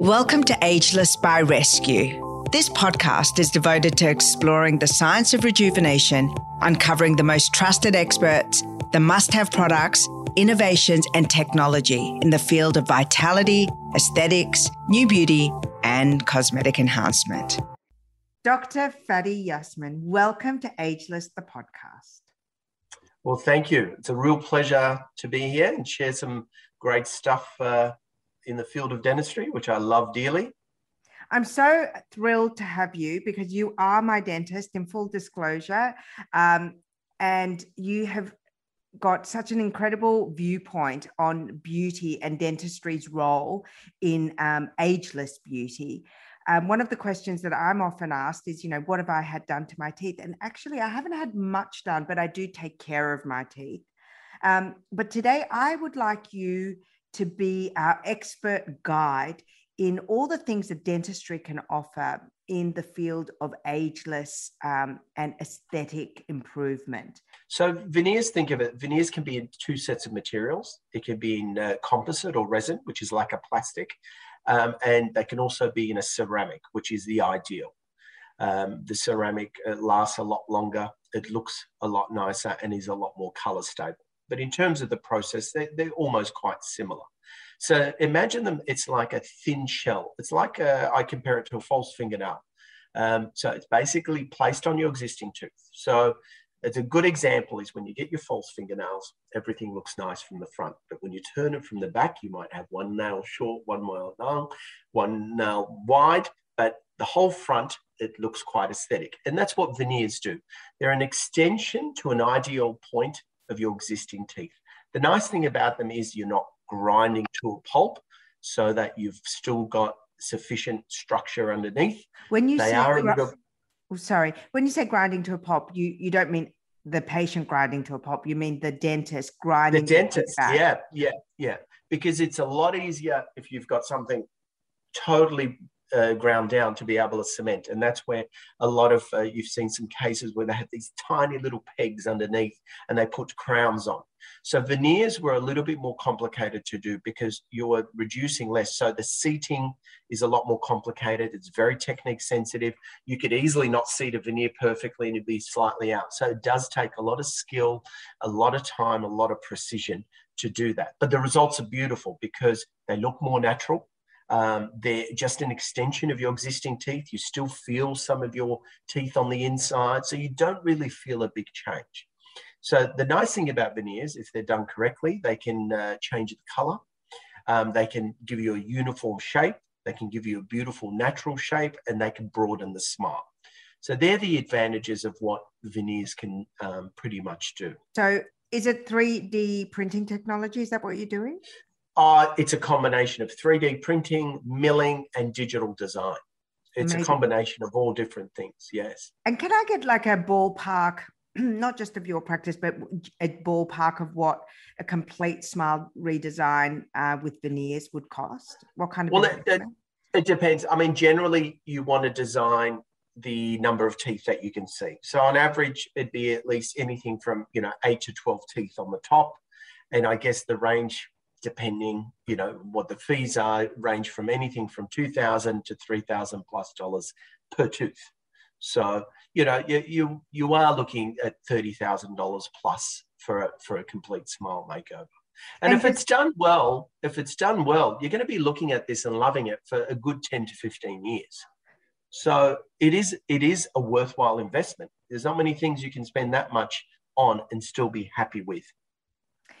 Welcome to Ageless by Rescue. This podcast is devoted to exploring the science of rejuvenation, uncovering the most trusted experts, the must have products, innovations, and technology in the field of vitality, aesthetics, new beauty, and cosmetic enhancement. Dr. Fadi Yassmin, welcome to Ageless, the podcast. Well, thank you. It's a real pleasure to be here and share some great stuff uh, in the field of dentistry, which I love dearly. I'm so thrilled to have you because you are my dentist in full disclosure. Um, and you have got such an incredible viewpoint on beauty and dentistry's role in um, ageless beauty. Um, one of the questions that I'm often asked is, you know, what have I had done to my teeth? And actually, I haven't had much done, but I do take care of my teeth. Um, but today, I would like you to be our expert guide in all the things that dentistry can offer in the field of ageless um, and aesthetic improvement. So, veneers, think of it, veneers can be in two sets of materials. It can be in uh, composite or resin, which is like a plastic, um, and they can also be in a ceramic, which is the ideal. Um, the ceramic uh, lasts a lot longer, it looks a lot nicer, and is a lot more color stable. But in terms of the process, they're, they're almost quite similar. So imagine them, it's like a thin shell. It's like a, I compare it to a false fingernail. Um, so it's basically placed on your existing tooth. So it's a good example is when you get your false fingernails, everything looks nice from the front. But when you turn it from the back, you might have one nail short, one nail long, one nail wide, but the whole front, it looks quite aesthetic. And that's what veneers do. They're an extension to an ideal point of your existing teeth. The nice thing about them is you're not grinding to a pulp so that you've still got sufficient structure underneath. When you they say are gra- oh, sorry, when you say grinding to a pulp, you you don't mean the patient grinding to a pulp. You mean the dentist grinding. The dentist, yeah, yeah, yeah. Because it's a lot easier if you've got something totally uh, ground down to be able to cement. And that's where a lot of, uh, you've seen some cases where they have these tiny little pegs underneath and they put crowns on. So veneers were a little bit more complicated to do because you're reducing less. So the seating is a lot more complicated. It's very technique sensitive. You could easily not seat a veneer perfectly and it'd be slightly out. So it does take a lot of skill, a lot of time, a lot of precision to do that. But the results are beautiful because they look more natural um, they're just an extension of your existing teeth. You still feel some of your teeth on the inside, so you don't really feel a big change. So the nice thing about veneers, if they're done correctly, they can uh, change the color. Um, they can give you a uniform shape. They can give you a beautiful natural shape, and they can broaden the smile. So they're the advantages of what veneers can um, pretty much do. So is it 3D printing technology? Is that what you're doing? Uh, it's a combination of 3D printing, milling, and digital design. It's Amazing. a combination of all different things, yes. And can I get like a ballpark, not just of your practice, but a ballpark of what a complete smile redesign uh, with veneers would cost? What kind of? Well, it, it, it depends. I mean, generally, you want to design the number of teeth that you can see. So on average, it'd be at least anything from you know eight to twelve teeth on the top, and I guess the range depending, you know, what the fees are, range from anything from two thousand to three thousand plus dollars per tooth. So, you know, you you, you are looking at thirty thousand dollars plus for a, for a complete smile makeover. And, and if it's done well, if it's done well, you're going to be looking at this and loving it for a good 10 to 15 years. So it is it is a worthwhile investment. There's not many things you can spend that much on and still be happy with.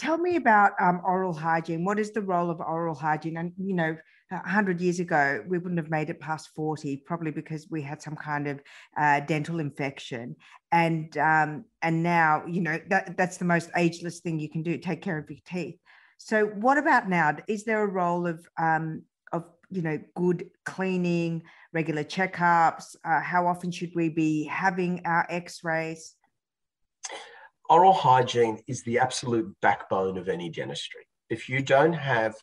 Tell me about um, oral hygiene. What is the role of oral hygiene? And, you know, 100 years ago, we wouldn't have made it past 40, probably because we had some kind of uh, dental infection. And um, and now, you know, that, that's the most ageless thing you can do, take care of your teeth. So what about now? Is there a role of, um, of you know, good cleaning, regular checkups? Uh, how often should we be having our x-rays? Oral hygiene is the absolute backbone of any dentistry. If you don't have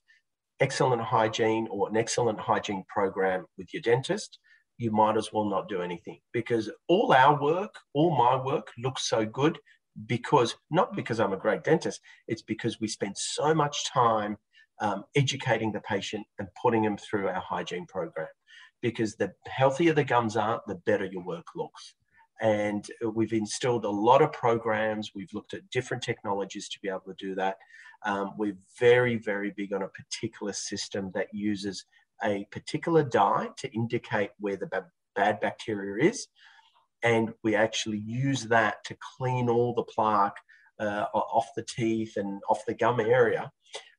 excellent hygiene or an excellent hygiene program with your dentist, you might as well not do anything because all our work, all my work looks so good because not because I'm a great dentist, it's because we spend so much time um, educating the patient and putting them through our hygiene program. Because the healthier the gums are, the better your work looks. And we've instilled a lot of programs. We've looked at different technologies to be able to do that. Um, we're very, very big on a particular system that uses a particular dye to indicate where the bad bacteria is. And we actually use that to clean all the plaque uh, off the teeth and off the gum area,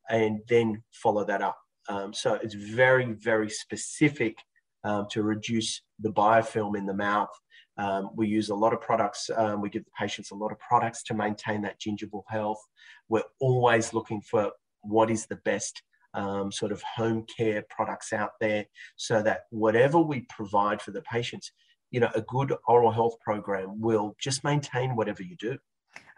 and then follow that up. Um, so it's very, very specific um, to reduce the biofilm in the mouth. Um, we use a lot of products. Um, we give the patients a lot of products to maintain that gingival health. We're always looking for what is the best um, sort of home care products out there so that whatever we provide for the patients, you know, a good oral health program will just maintain whatever you do.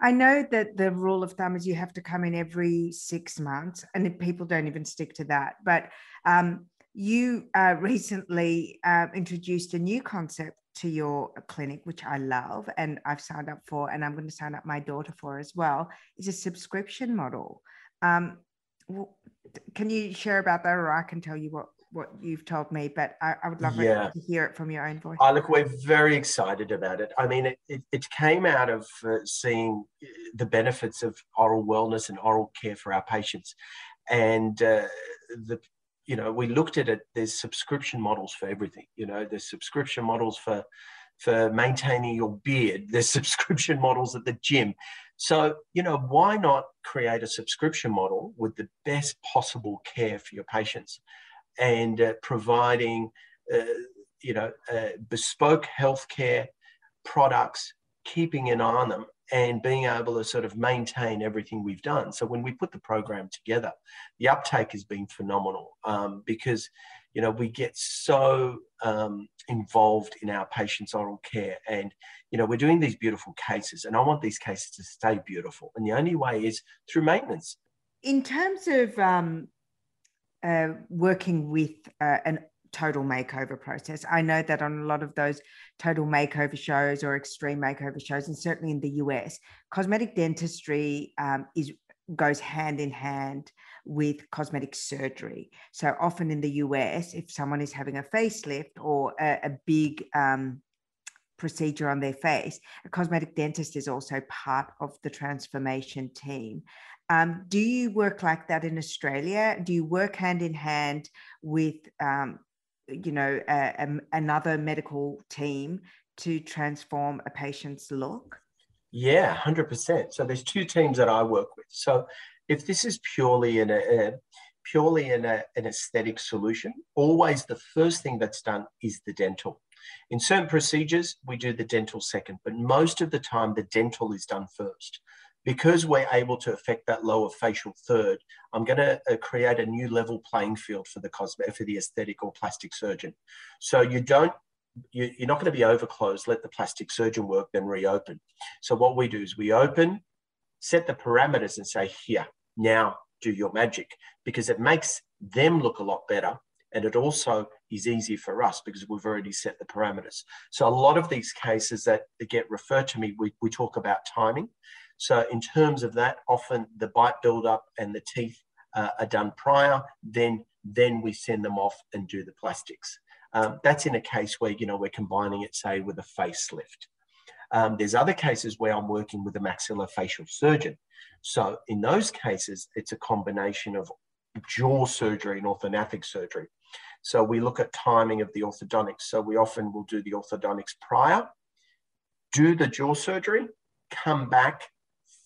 I know that the rule of thumb is you have to come in every six months, and people don't even stick to that. But um, you uh, recently uh, introduced a new concept to your clinic, which I love, and I've signed up for, and I'm going to sign up my daughter for as well. Is a subscription model. Um, can you share about that, or I can tell you what what you've told me, but I, I would love yeah. to hear it from your own voice. I look, we're very excited about it. I mean, it, it, it came out of uh, seeing uh, the benefits of oral wellness and oral care for our patients. And uh, the you know, we looked at it. There's subscription models for everything. You know, there's subscription models for for maintaining your beard. There's subscription models at the gym. So, you know, why not create a subscription model with the best possible care for your patients and uh, providing, uh, you know, uh, bespoke healthcare products, keeping an eye on them and being able to sort of maintain everything we've done. So when we put the program together, the uptake has been phenomenal um, because you know we get so um, involved in our patients' oral care, and you know we're doing these beautiful cases, and I want these cases to stay beautiful, and the only way is through maintenance. In terms of um, uh, working with uh, an total makeover process. I know that on a lot of those total makeover shows or extreme makeover shows, and certainly in the US, cosmetic dentistry um, is goes hand in hand with cosmetic surgery. So often in the US, if someone is having a facelift or a, a big um, procedure on their face, a cosmetic dentist is also part of the transformation team. Um, do you work like that in Australia? Do you work hand in hand with um, you know, a, a, another medical team to transform a patient's look? Yeah, 100%. So there's two teams that I work with. So if this is purely in a, a purely in a, an aesthetic solution, always the first thing that's done is the dental. In certain procedures, we do the dental second, but most of the time the dental is done first because we're able to affect that lower facial third, I'm going to uh, create a new level playing field for the cosmetic, for the aesthetic or plastic surgeon. So you don't, you, you're not going to be overclosed. Let the plastic surgeon work, then reopen. So what we do is we open, set the parameters, and say, here, now do your magic, because it makes them look a lot better. And it also is easy for us because we've already set the parameters. So a lot of these cases that get referred to me, we, we talk about timing. So in terms of that, often the bite buildup and the teeth uh, are done prior, then, then we send them off and do the plastics. Um, that's in a case where, you know, we're combining it, say, with a facelift. Um, there's other cases where I'm working with a maxillofacial surgeon. So in those cases, it's a combination of jaw surgery and orthodontic surgery. So we look at timing of the orthodontics. So we often will do the orthodontics prior, do the jaw surgery, come back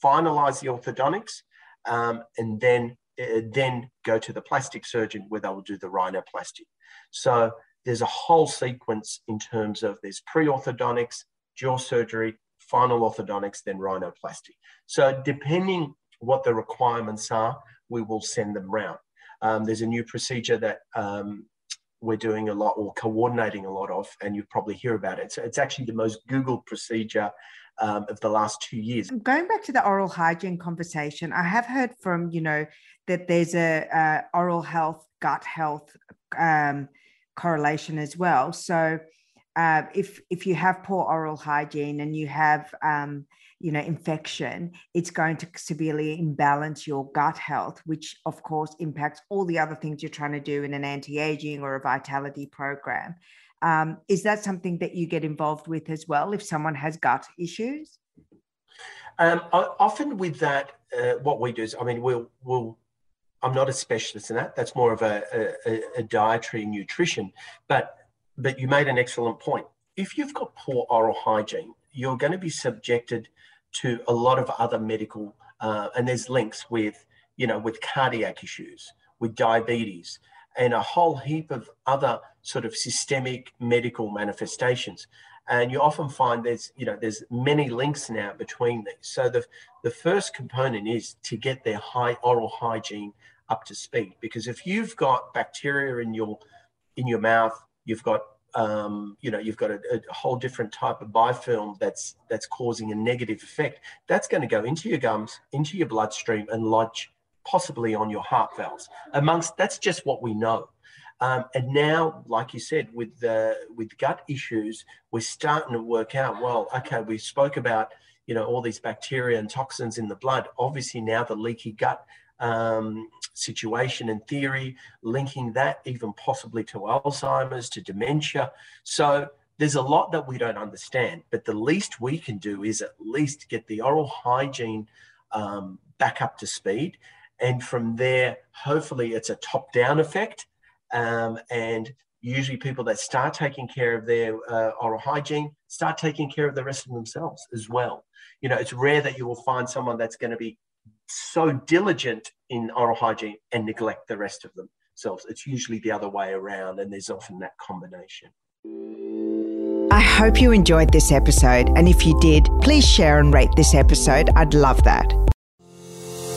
finalize the orthodontics, um, and then uh, then go to the plastic surgeon where they will do the rhinoplasty. So there's a whole sequence in terms of there's pre-orthodontics, jaw surgery, final orthodontics, then rhinoplasty. So depending what the requirements are, we will send them round. Um, there's a new procedure that um, we're doing a lot or coordinating a lot of, and you probably hear about it. So it's actually the most Googled procedure um, of the last two years. Going back to the oral hygiene conversation, I have heard from you know that there's a, a oral health, gut health um, correlation as well. So uh, if if you have poor oral hygiene and you have um, you know infection it's going to severely imbalance your gut health which of course impacts all the other things you're trying to do in an anti-aging or a vitality program um, is that something that you get involved with as well if someone has gut issues? Um, often with that uh, what we do is i mean we'll we'll i'm not a specialist in that that's more of a, a, a dietary nutrition but but you made an excellent point. If you've got poor oral hygiene you're going to be subjected to a lot of other medical, uh, and there's links with, you know, with cardiac issues, with diabetes, and a whole heap of other sort of systemic medical manifestations. And you often find there's, you know, there's many links now between these. So the, the first component is to get their high oral hygiene up to speed. Because if you've got bacteria in your in your mouth, you've got um, you know you've got a, a, whole different type of biofilm that's that's causing a negative effect that's going to go into your gums into your bloodstream and lodge possibly on your heart valves amongst that's just what we know um, and now like you said with the with gut issues we're starting to work out well okay we spoke about you know all these bacteria and toxins in the blood obviously now the leaky gut um, situation and theory, linking that even possibly to Alzheimer's, to dementia. So there's a lot that we don't understand, but the least we can do is at least get the oral hygiene um, back up to speed. And from there, hopefully, it's a top down effect. Um, and usually, people that start taking care of their uh, oral hygiene start taking care of the rest of themselves as well. You know, it's rare that you will find someone that's going to be so diligent in oral hygiene and neglect the rest of themselves. It's usually the other way around, and there's often that combination. I hope you enjoyed this episode, and if you did, please share and rate this episode. I'd love that.